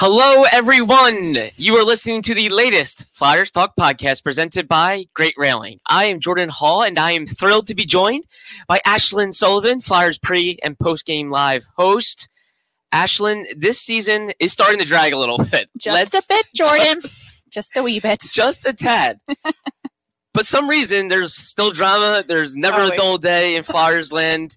Hello, everyone. You are listening to the latest Flyers Talk podcast presented by Great Railing. I am Jordan Hall, and I am thrilled to be joined by Ashlyn Sullivan, Flyers pre and post game live host. Ashlyn, this season is starting to drag a little bit. Just Let's, a bit, Jordan. Just, just a wee bit. Just a tad. but some reason there's still drama. There's never Always. a dull day in Flyers land.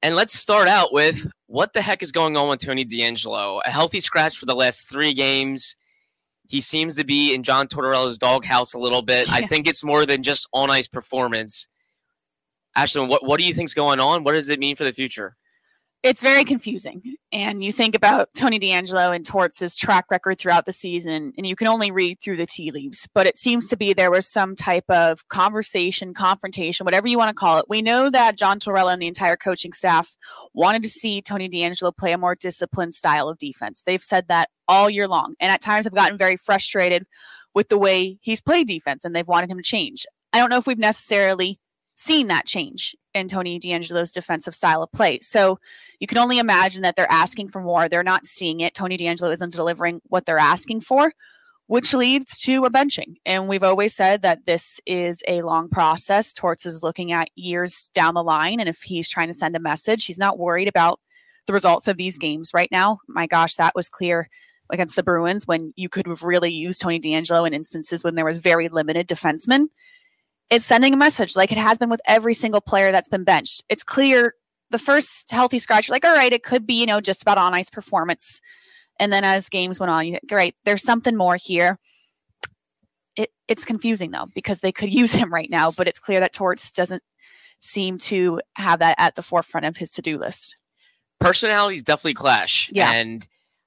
And let's start out with what the heck is going on with Tony DeAngelo? A healthy scratch for the last three games. He seems to be in John Tortorella's doghouse a little bit. Yeah. I think it's more than just on ice performance. Ashlyn, what, what do you think's going on? What does it mean for the future? It's very confusing. And you think about Tony DeAngelo and Torts' track record throughout the season, and you can only read through the tea leaves. But it seems to be there was some type of conversation, confrontation, whatever you want to call it. We know that John Tortorella and the entire coaching staff wanted to see Tony DeAngelo play a more disciplined style of defense. They've said that all year long. And at times have gotten very frustrated with the way he's played defense, and they've wanted him to change. I don't know if we've necessarily seen that change in Tony DeAngelo's defensive style of play. So you can only imagine that they're asking for more. They're not seeing it. Tony DeAngelo isn't delivering what they're asking for, which leads to a benching. And we've always said that this is a long process. Torts is looking at years down the line. And if he's trying to send a message, he's not worried about the results of these games right now. My gosh, that was clear against the Bruins when you could have really used Tony DeAngelo in instances when there was very limited defensemen it's sending a message like it has been with every single player that's been benched. It's clear the first healthy scratch, you're like, all right, it could be, you know, just about on ice performance. And then as games went on, you think, great, there's something more here. It, it's confusing though, because they could use him right now, but it's clear that Torts doesn't seem to have that at the forefront of his to do list. Personalities definitely clash. Yeah. And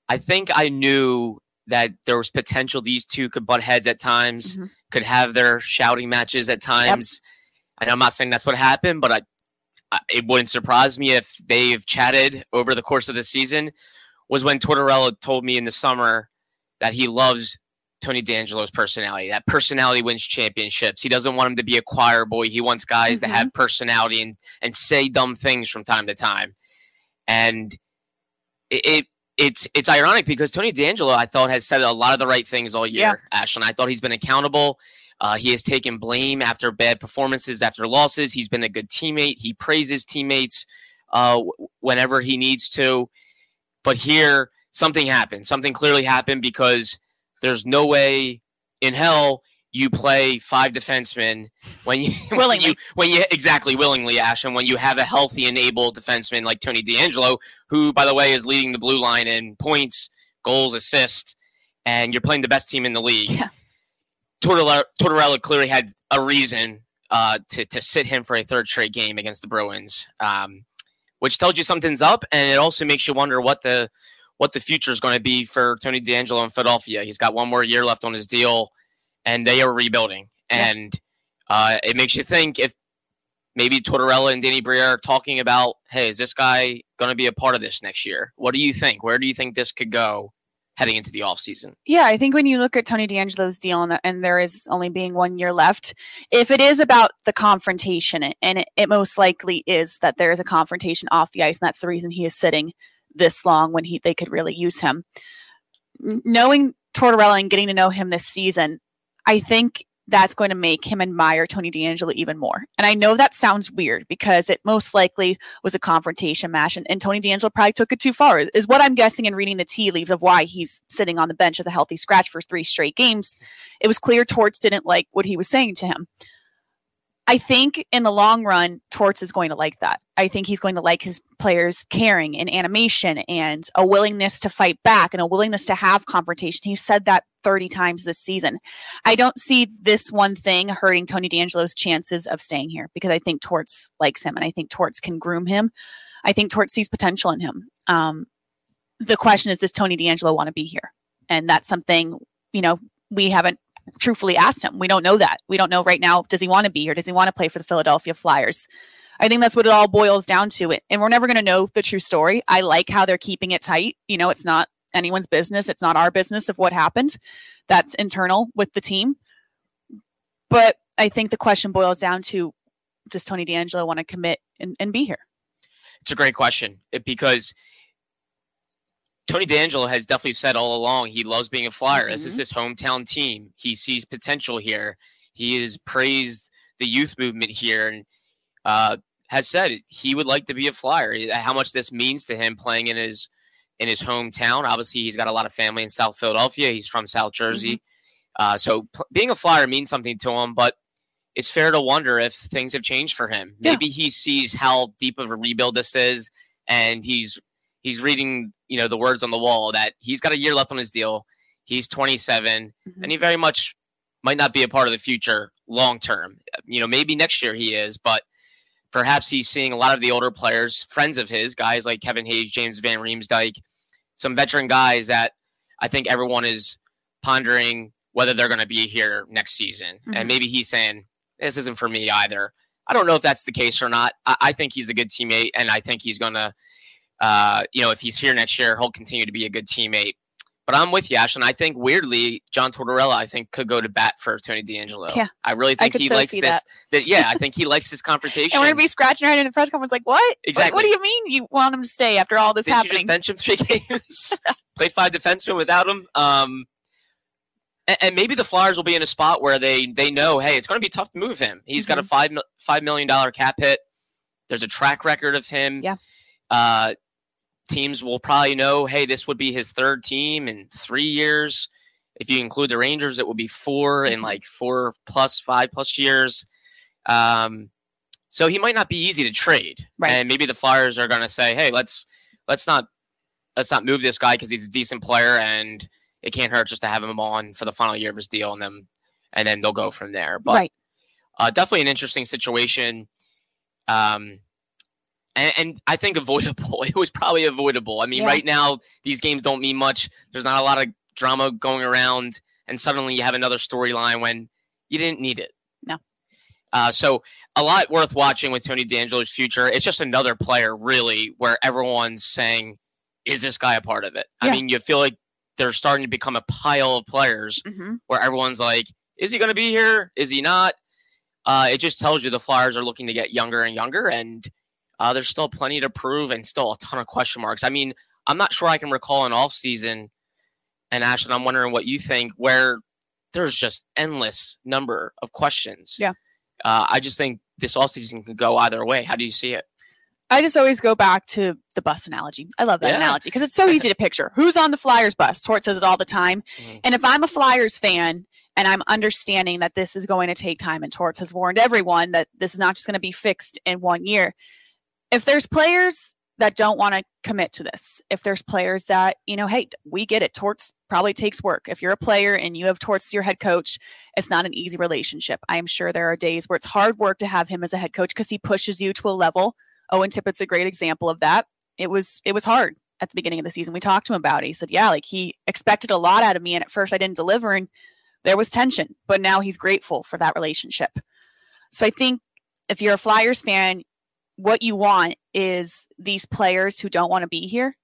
I think I knew that there was potential these two could butt heads at times, mm-hmm. could have their shouting matches at times. Yep. And I'm not saying that's what happened, but I, I, it wouldn't surprise me if they've chatted over the course of the season. Was when Tortorella told me in the summer that he loves Tony DeAngelo's personality. That personality wins championships. He doesn't want him to be a choir boy. He wants guys mm-hmm. to have personality and and say dumb things from time to time. And it, it it's it's ironic because Tony DeAngelo, I thought, has said a lot of the right things all year. Yeah. Ashlyn, I thought he's been accountable. Uh, he has taken blame after bad performances, after losses. He's been a good teammate. He praises teammates uh, whenever he needs to. But here, something happened. Something clearly happened because there's no way in hell you play five defensemen when you willingly when you, when you exactly willingly Ash and when you have a healthy and able defenseman like Tony DeAngelo who by the way is leading the blue line in points goals assists and you're playing the best team in the league. Yeah. Tortorella, Tortorella clearly had a reason uh, to, to sit him for a third straight game against the Bruins um, which tells you something's up and it also makes you wonder what the what the future is going to be for Tony DeAngelo in Philadelphia. He's got one more year left on his deal and they are rebuilding. And uh, it makes you think if maybe Tortorella and Danny Briere are talking about, hey, is this guy going to be a part of this next year? What do you think? Where do you think this could go heading into the offseason? Yeah, I think when you look at Tony DeAngelo's deal and, the, and, there is only being one year left, if it is about the confrontation, and it, it most likely is that there is a confrontation off the ice, and that's the reason he is sitting this long when he they could really use him. Knowing Tortorella and getting to know him this season, I think that's going to make him admire Tony DeAngelo even more. And I know that sounds weird because it most likely was a confrontation match, and, and Tony DeAngelo probably took it too far, is what I'm guessing in reading the tea leaves of why he's sitting on the bench with a healthy scratch for three straight games. It was clear Torts didn't like what he was saying to him. I think in the long run, Torts is going to like that. I think he's going to like his players caring and animation and a willingness to fight back and a willingness to have confrontation. He said that 30 times this season. I don't see this one thing hurting Tony DeAngelo's chances of staying here because I think Torts likes him and I think Torts can groom him. I think Torts sees potential in him. Um, the question is, does Tony DeAngelo want to be here? And that's something, you know, we haven't truthfully asked him. We don't know that. We don't know right now. Does he want to be here? Does he want to play for the Philadelphia Flyers? I think that's what it all boils down to. It, and we're never going to know the true story. I like how they're keeping it tight. You know, it's not anyone's business. It's not our business of what happened. That's internal with the team. But I think the question boils down to does Tony DeAngelo want to commit and, and be here? It's a great question eh, because Tony DeAngelo has definitely said all along he loves being a flyer. Mm-hmm. This is mm-hmm. his hometown team. He sees potential here. He has praised the youth movement here and uh, has said he would like to be a flyer. How much this means to him playing in his in his hometown. Obviously, he's got a lot of family in South Philadelphia. He's from South Jersey, mm-hmm. uh, so being a flyer means something to him. But it's fair to wonder if things have changed for him. Yeah. Maybe he sees how deep of a rebuild this is, and he's he's reading you know the words on the wall that he's got a year left on his deal. He's 27, mm-hmm. and he very much might not be a part of the future long term. You know, maybe next year he is, but perhaps he's seeing a lot of the older players, friends of his, guys like Kevin Hayes, James Van Riemsdyk, some veteran guys that I think everyone is pondering whether they're going to be here next season. Mm-hmm. And maybe he's saying, this isn't for me either. I don't know if that's the case or not. I, I think he's a good teammate, and I think he's going to uh, you know, if he's here next year, he'll continue to be a good teammate. But I'm with you, Ash, and I think weirdly, John Tortorella, I think, could go to bat for Tony DeAngelo. Yeah, I really think I he so likes this. That. that. yeah, I think he likes this confrontation. and we're gonna be scratching our head in the press conference, like, what? Exactly. What, what, do you mean you want him to stay after all this Did happening? You bench him three games, Play five defensemen without him. Um, and, and, maybe the Flyers will be in a spot where they they know, hey, it's going to be tough to move him. He's mm-hmm. got a mm-hmm. five five million dollar cap hit. There's a track record of him. Yeah. Uh, teams will probably know, hey, this would be his third team in three years. If you include the Rangers, it would be four in mm-hmm. like four plus five plus years. Um, so he might not be easy to trade, right. and maybe the Flyers are going to say, hey, let's let's not let's not move this guy because he's a decent player, and it can't hurt just to have him on for the final year of his deal, and then and then they'll go from there. But right. uh, definitely an interesting situation. Um, and, and, I think avoidable. It was probably avoidable. I mean, yeah. right now these games don't mean much. There's not a lot of drama going around, and suddenly you have another storyline when you didn't need it. No. Uh, so a lot worth watching with Tony DeAngelo's future. It's just another player, really, where everyone's saying, "Is this guy a part of it?" Yeah. I mean, you feel like they're starting to become a pile of players mm-hmm. where everyone's like, "Is he going to be here? Is he not?" Uh, it just tells you the Flyers are looking to get younger and younger, and uh, there's still plenty to prove and still a ton of question marks. I mean, I'm not sure I can recall an off season, and Ashlyn, I'm wondering what you think, where there's just endless number of questions. Yeah. Uh, I just think this off season could go either way. How do you see it? I just always go back to the bus analogy. I love that yeah. analogy because it's so easy to picture. Who's on the Flyers bus? Tort says it all the time. Mm-hmm. And if I'm a Flyers fan and I'm understanding that this is going to take time, and Torts has warned everyone that this is not just going to be fixed in one year, if there's players that don't want to commit to this, if there's players that, you know, hey, we get it. Torts probably takes work. If you're a player and you have Torts as your head coach, it's not an easy relationship. I am sure there are days where it's hard work to have him as a head coach because he pushes you to a level. Owen Tippett's a great example of that. It was it was hard at the beginning of the season. We talked to him about it. He said, Yeah, like he expected a lot out of me. And at first I didn't deliver and there was tension, but now he's grateful for that relationship. So I think if you're a Flyers fan, what you want is these players who don't want to be here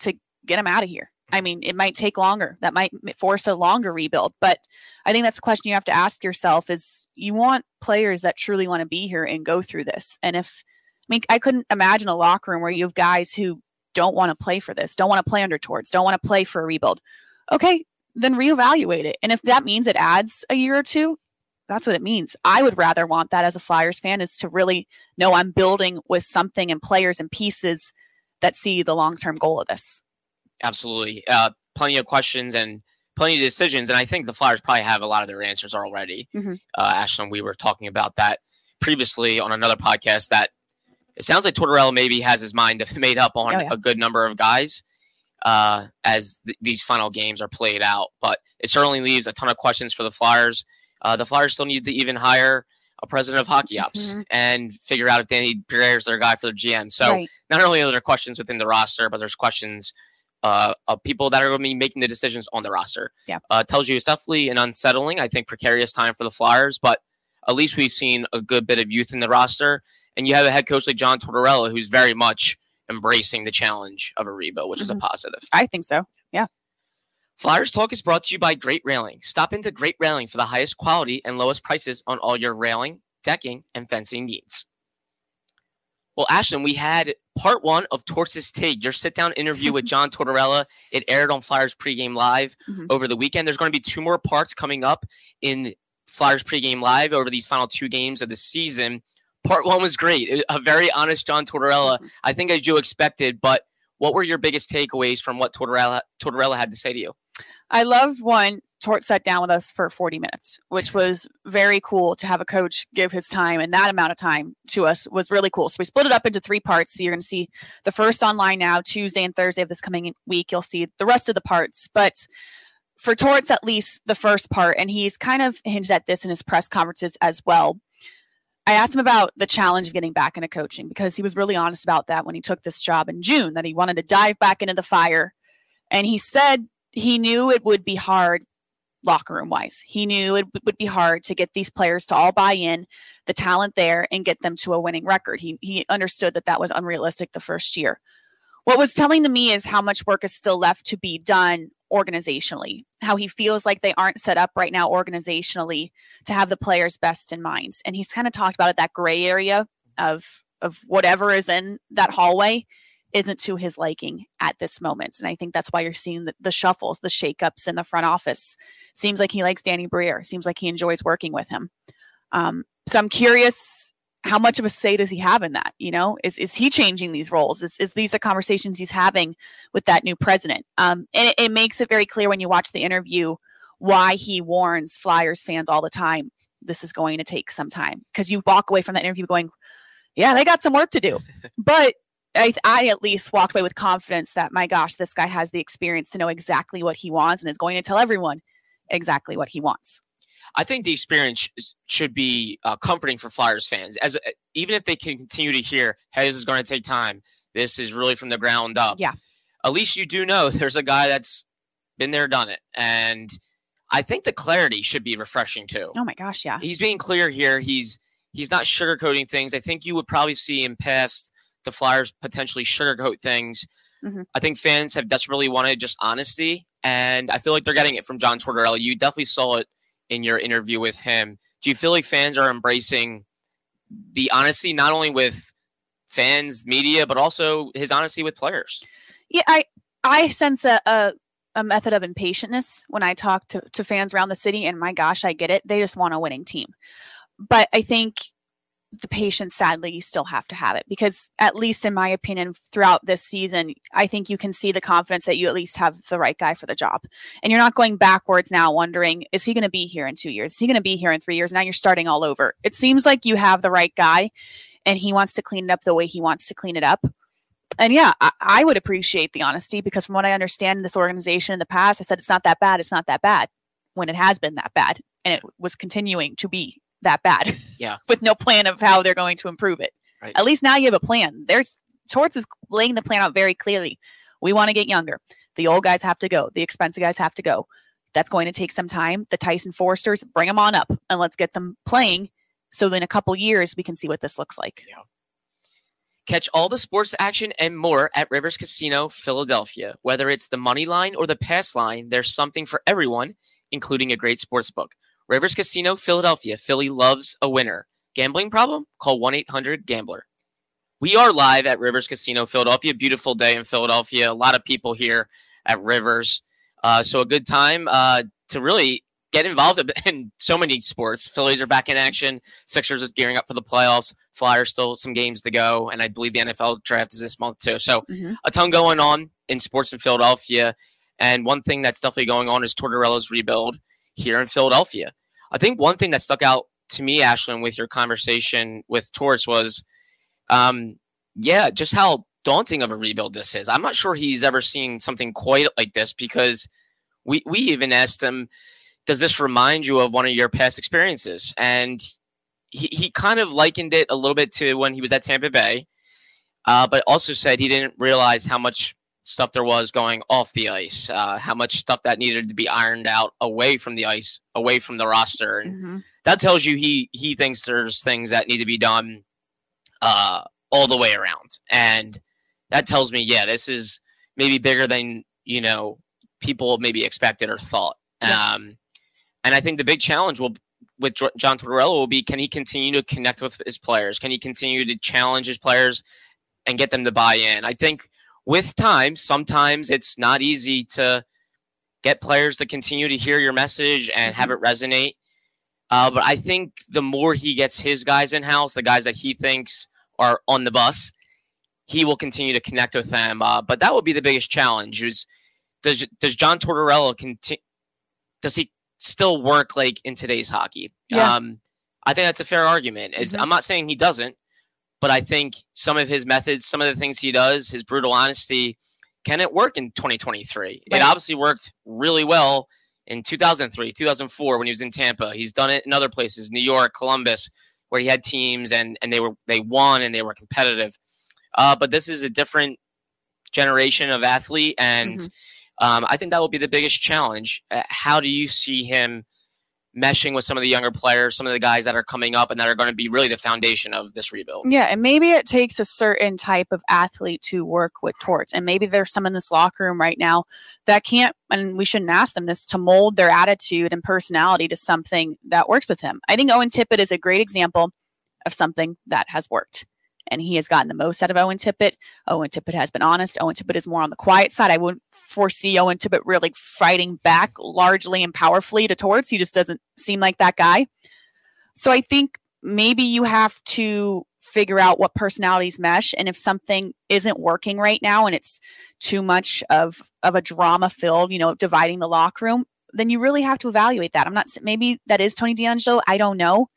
to get them out of here. I mean, it might take longer. That might force a longer rebuild. But I think that's a question you have to ask yourself is you want players that truly want to be here and go through this. And if I mean, I couldn't imagine a locker room where you have guys who don't want to play for this, don't want to play under Torts, don't want to play for a rebuild. Okay, then reevaluate it. And if that means it adds a year or two, that's what it means. I would rather want that as a Flyers fan is to really know I'm building with something and players and pieces that see the long term goal of this. Absolutely. Uh, plenty of questions and plenty of decisions. And I think the Flyers probably have a lot of their answers already. Mm-hmm. Uh, Ashlyn, we were talking about that previously on another podcast that it sounds like Tortorella maybe has his mind made up on oh, yeah. a good number of guys uh, as th- these final games are played out. But it certainly leaves a ton of questions for the Flyers. Uh, the Flyers still need to even hire a president of hockey ops mm-hmm. and figure out if Danny Briere is their guy for the GM. So right. not only are there questions within the roster, but there's questions uh, of people that are going to be making the decisions on the roster. Yeah, uh, tells you it's definitely an unsettling, I think, precarious time for the Flyers. But at least we've seen a good bit of youth in the roster, and you have a head coach like John Tortorella who's very much embracing the challenge of a rebuild, which mm-hmm. is a mm-hmm. positive. I think so. Yeah. Flyers Talk is brought to you by Great Railing. Stop into Great Railing for the highest quality and lowest prices on all your railing, decking, and fencing needs. Well, Ashlyn, we had part one of Torts' Take, your sit down interview with John Tortorella. It aired on Flyers pregame live mm-hmm. over the weekend. There's going to be two more parts coming up in Flyers pregame live over these final two games of the season. Part one was great. A very honest John Tortorella, mm-hmm. I think as you expected. But what were your biggest takeaways from what Tortorella, Tortorella had to say to you? I loved one. Tort sat down with us for 40 minutes, which mm-hmm. was very cool to have a coach give his time and that amount of time to us was really cool. So we split it up into three parts. So you're going to see the first online now, Tuesday and Thursday of this coming week. You'll see the rest of the parts. But for Torts, at least the first part, and he's kind of hinged at this in his press conferences as well. I asked him about the challenge of getting back into coaching because he was really honest about that when he took this job in June, that he wanted to dive back into the fire. And he said he knew it would be hard locker room wise. He knew it would be hard to get these players to all buy in, the talent there, and get them to a winning record. He, he understood that that was unrealistic the first year. What was telling to me is how much work is still left to be done organizationally, how he feels like they aren't set up right now organizationally to have the players best in mind. And he's kind of talked about it, that gray area of of whatever is in that hallway isn't to his liking at this moment. And I think that's why you're seeing the, the shuffles, the shakeups in the front office. Seems like he likes Danny Briere. Seems like he enjoys working with him. Um, so I'm curious how much of a say does he have in that? You know, is is he changing these roles? Is is these the conversations he's having with that new president? Um, and it, it makes it very clear when you watch the interview why he warns Flyers fans all the time. This is going to take some time because you walk away from that interview going, "Yeah, they got some work to do," but I, I at least walked away with confidence that my gosh, this guy has the experience to know exactly what he wants and is going to tell everyone exactly what he wants. I think the experience should be uh, comforting for Flyers fans, as uh, even if they can continue to hear, "Hey, this is going to take time. This is really from the ground up." Yeah. At least you do know there's a guy that's been there, done it, and I think the clarity should be refreshing too. Oh my gosh, yeah. He's being clear here. He's he's not sugarcoating things. I think you would probably see him past the Flyers potentially sugarcoat things. Mm-hmm. I think fans have desperately wanted just honesty, and I feel like they're getting it from John Tortorella. You definitely saw it in your interview with him. Do you feel like fans are embracing the honesty, not only with fans, media, but also his honesty with players? Yeah, I I sense a, a, a method of impatientness when I talk to, to fans around the city, and my gosh, I get it. They just want a winning team. But I think the patience sadly you still have to have it because at least in my opinion throughout this season i think you can see the confidence that you at least have the right guy for the job. And you're not going backwards now wondering is he going to be here in two years? Is he going to be here in three years? Now you're starting all over. It seems like you have the right guy and he wants to clean it up the way he wants to clean it up. And yeah I, I would appreciate the honesty because from what i understand in this organization in the past i said it's not that bad. It's not that bad when it has been that bad and it was continuing to be that bad. Yeah. with no plan of how they're going to improve it. Right. At least now you have a plan. There's Torts is laying the plan out very clearly. We want to get younger. The old guys have to go. The expensive guys have to go. That's going to take some time. The Tyson Foersters, bring them on up and let's get them playing. So in a couple years, we can see what this looks like. Yeah. Catch all the sports action and more at Rivers Casino Philadelphia. Whether it's the money line or the pass line, there's something for everyone, including a great sports book. Rivers Casino, Philadelphia. Philly loves a winner. Gambling problem? Call 1 800 Gambler. We are live at Rivers Casino, Philadelphia. Beautiful day in Philadelphia. A lot of people here at Rivers. Uh, so, a good time uh, to really get involved in so many sports. Phillies are back in action. Sixers are gearing up for the playoffs. Flyers still some games to go, and I believe the NFL draft is this month too. So mm-hmm. a ton going on in sports in Philadelphia. And one thing that's definitely going on is Tortorella's rebuild here in Philadelphia. I think one thing that stuck out to me, Ashlyn, with your conversation with Torts was, um, yeah, just how daunting of a rebuild this is. I'm not sure he's ever seen something quite like this because we we even asked him, does this remind you of one of your past experiences? And he, he kind of likened it a little bit to when he was at Tampa Bay, uh, but also said he didn't realize how much stuff there was going off the ice, uh, how much stuff that needed to be ironed out away from the ice, away from the roster, and mm-hmm. that tells you he he thinks there's things that need to be done uh, all the way around, and that tells me, yeah, this is maybe bigger than you know people maybe expected or thought. Yeah. Um, and I think the big challenge will with John Tortorella will be can he continue to connect with his players? Can he continue to challenge his players and get them to buy in? I think with time, sometimes it's not easy to get players to continue to hear your message and mm-hmm. have it resonate. Uh, but I think the more he gets his guys in house, the guys that he thinks are on the bus, he will continue to connect with them. Uh, but that will be the biggest challenge: is does does John Tortorella continue? Does he still work like in today's hockey? Yeah. Um, I think that's a fair argument. Mm-hmm. I'm not saying he doesn't, but I think some of his methods, some of the things he does, his brutal honesty, can it work in 2023? Right. It obviously worked really well in 2003, 2004 when he was in Tampa. He's done it in other places, New York, Columbus, where he had teams and and they were they won and they were competitive. Uh, but this is a different generation of athlete, and mm-hmm. um, I think that will be the biggest challenge. Uh, how do you see him meshing with some of the younger players, some of the guys that are coming up and that are going to be really the foundation of this rebuild. Yeah, and maybe it takes a certain type of athlete to work with Torts. And maybe there's some in this locker room right now that can't, and we shouldn't ask them this, to mold their attitude and personality to something that works with him. I think Owen Tippett is a great example of something that has worked and he has gotten the most out of Owen Tippett. Owen Tippett has been honest. Owen Tippett is more on the quiet side. I wouldn't foresee Owen Tippett really fighting back largely and powerfully to Torts. He just doesn't seem like that guy. So I think maybe you have to figure out what personalities mesh and if something isn't working right now and it's too much of of a drama filled you know dividing the locker room then you really have to evaluate that i'm not maybe that is tony deangelo i don't know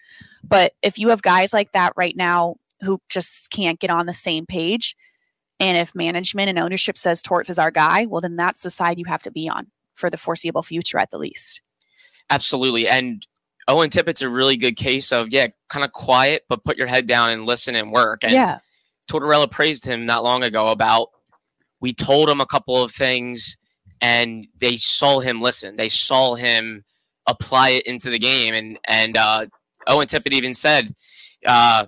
but if you have guys like that right now who just can't get on the same page. And if management and ownership says Torts is our guy, well, then that's the side you have to be on for the foreseeable future at the least. Absolutely. And Owen Tippett's a really good case of, yeah, kind of quiet, but put your head down and listen and work. And yeah. Tortorella praised him not long ago about we told him a couple of things and they saw him listen. They saw him apply it into the game. And, and, uh, Owen Tippett even said, uh,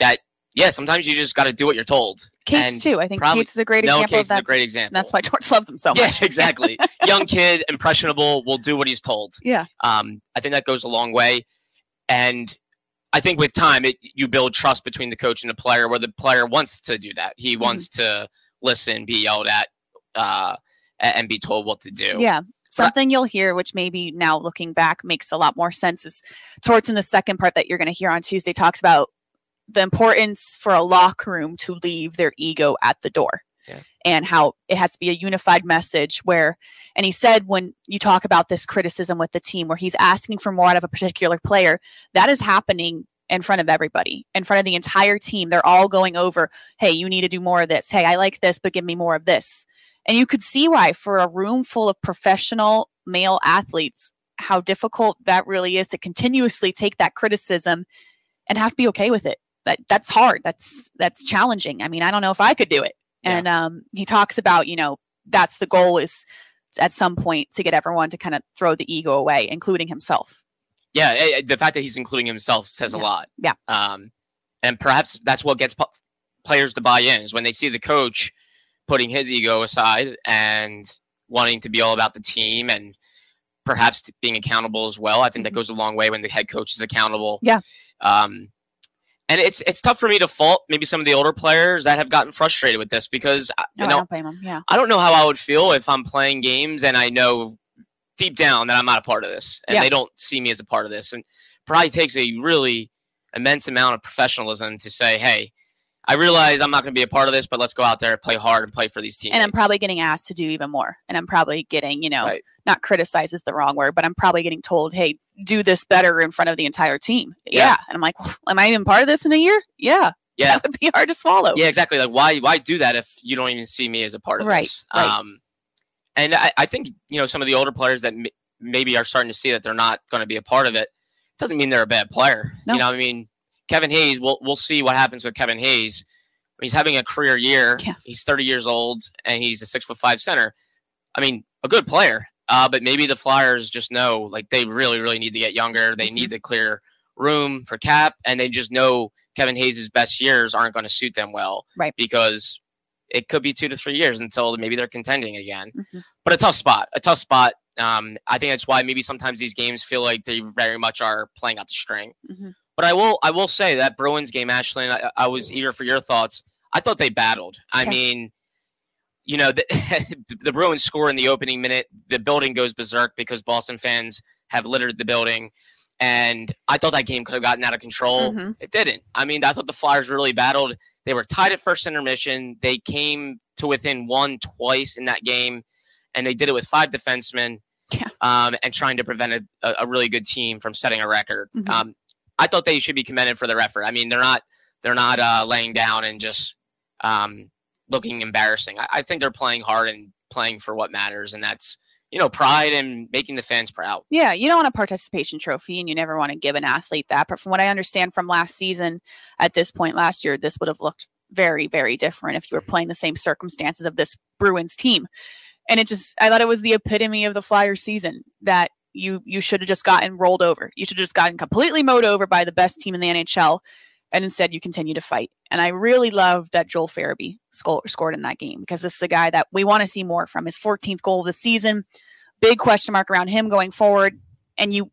that yeah, sometimes you just got to do what you're told. Cates too. I think probably, Cates is a great no, example. Cates is a great example. That's why George loves him so much. Yeah, exactly. Young kid, impressionable, will do what he's told. Yeah. Um, I think that goes a long way, and I think with time, it, you build trust between the coach and the player, where the player wants to do that. He mm-hmm. wants to listen, be yelled at, uh, and be told what to do. Yeah. Something you'll hear, which maybe now looking back makes a lot more sense, is Torts in the second part that you're going to hear on Tuesday talks about the importance for a locker room to leave their ego at the door. Yeah. And how it has to be a unified message where, and he said, when you talk about this criticism with the team, where he's asking for more out of a particular player, that is happening in front of everybody, in front of the entire team. They're all going over, hey, you need to do more of this. Hey, I like this, but give me more of this. And you could see why, for a room full of professional male athletes, how difficult that really is to continuously take that criticism and have to be okay with it that that's hard. That's that's challenging. I mean, I don't know if I could do it. Yeah. And um, he talks about, you know, that's the goal is at some point to get everyone to kind of throw the ego away, including himself. Yeah, eh, eh, the fact that he's including himself says yeah. a lot. Yeah. Um, and perhaps that's what gets players to buy in is when they see the coach putting his ego aside and wanting to be all about the team and perhaps being accountable as well. I think mm-hmm. that goes a long way when the head coach is accountable. Yeah. Um, and it's it's tough for me to fault maybe some of the older players that have gotten frustrated with this because uh, you oh, know I don't blame them. Yeah, I don't know how I would feel if I'm playing games and I know deep down that I'm not a part of this, and yeah. they don't see me as a part of this, and probably takes a really immense amount of professionalism to say, hey. I realize I'm not going to be a part of this, but let's go out there, and play hard, and play for these teams. And I'm probably getting asked to do even more. And I'm probably getting, you know, right. not criticized is the wrong word, but I'm probably getting told, hey, do this better in front of the entire team. Yeah. yeah. And I'm like, well, am I even part of this in a year? Yeah. Yeah. That would be hard to swallow. Yeah, exactly. Like, why why do that if you don't even see me as a part of right. this? Right. Um, and I, I think, you know, some of the older players that m- maybe are starting to see that they're not going to be a part of it doesn't mean they're a bad player. No. You know, I mean, Kevin Hayes, we'll, we'll see what happens with Kevin Hayes. He's having a career year. Yeah. He's 30 years old and he's a six foot five center. I mean, a good player. Uh, but maybe the Flyers just know like they really, really need to get younger. They mm-hmm. need to clear room for cap, and they just know Kevin Hayes' best years aren't going to suit them well. Right. Because it could be two to three years until maybe they're contending again. Mm-hmm. But a tough spot, a tough spot. Um, I think that's why maybe sometimes these games feel like they very much are playing out the string. Mm-hmm. But I will, I will say that Bruins game, Ashley, I, I was eager for your thoughts. I thought they battled. I mean, you know, the, the Bruins score in the opening minute. The building goes berserk because Boston fans have littered the building. And I thought that game could have gotten out of control. Mm-hmm. It didn't. I mean, I thought the Flyers really battled. They were tied at first intermission. They came to within one twice in that game, and they did it with five defensemen yeah. um, and trying to prevent a, a, really good team from setting a record. Mm-hmm. Um, I thought they should be commended for their effort. I mean, they're not they're not uh, laying down and just um, looking embarrassing. I, I, think they're playing hard and playing for what matters, and that's you know pride and making the fans proud. Yeah, you don't want a participation trophy, and you never want to give an athlete that. But from what I understand from last season, at this point last year, this would have looked very, very different if you were playing the same circumstances of this Bruins team. And it just, I thought it was the epitome of the Flyers season that you you should have just gotten rolled over. You should have just gotten completely mowed over by the best team in the NHL and instead you continue to fight. And I really love that Joel Farabee scored in that game because this is a guy that we want to see more from. His 14th goal of the season, big question mark around him going forward. And you,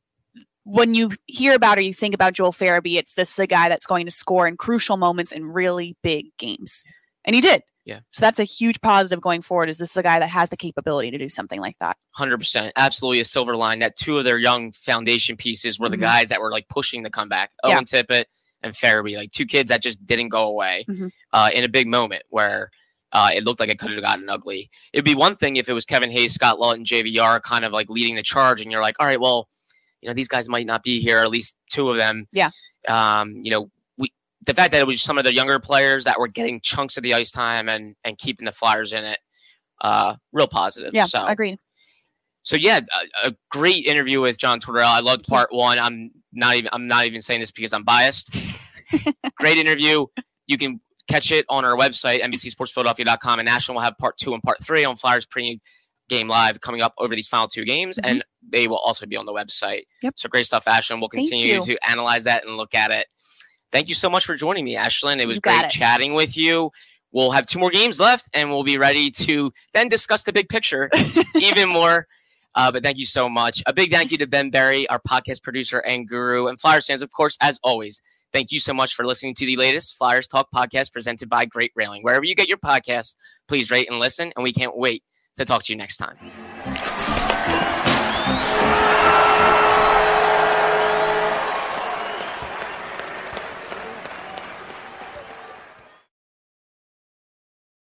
when you hear about or you think about Joel Farabee, it's this the guy that's going to score in crucial moments in really big games, and he did. Yeah. So that's a huge positive going forward. Is this a guy that has the capability to do something like that? Hundred percent, absolutely a silver line. That two of their young foundation pieces were the mm-hmm. guys that were like pushing the comeback. Owen yeah. Tippett and Farabee, like two kids that just didn't go away mm-hmm. uh, in a big moment where uh, it looked like it could have gotten ugly. It'd be one thing if it was Kevin Hayes, Scott Laughton, JVR kind of like leading the charge, and you're like, all right, well, you know, these guys might not be here, at least two of them. Yeah. Um, you know, the fact that it was some of the younger players that were getting chunks of the ice time and and keeping the Flyers in it, uh, real positive. Yeah, so. agreed. So yeah, a, a, great interview with John Tortorella. I loved part one. I'm not even I'm not even saying this because I'm biased. Great interview. You can catch it on our website, NBCSportsPhiladelphia.com, and National will have part two and part three on Flyers pre game live coming up over these final two games, mm-hmm. and they will also be on the website. Yep. So great stuff, Ashlyn. We'll continue to analyze that and look at it. Thank you so much for joining me, Ashlyn. It was great it. chatting with you. We'll have two more games left, and we'll be ready to then discuss the big picture even more. Uh, but thank you so much. A big thank you to Ben Berry, our podcast producer and guru, and Flyers fans, of course, as always. Thank you so much for listening to the latest Flyers Talk podcast presented by Great Railing. Wherever you get your podcast, please rate and listen, and we can't wait to talk to you next time.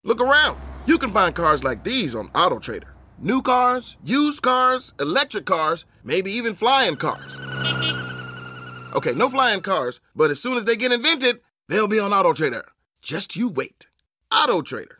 Look around. You can find cars like these on AutoTrader. New cars, used cars, electric cars, maybe even flying cars. Okay, no flying cars, but as soon as they get invented, they'll be on AutoTrader. Just you wait. AutoTrader.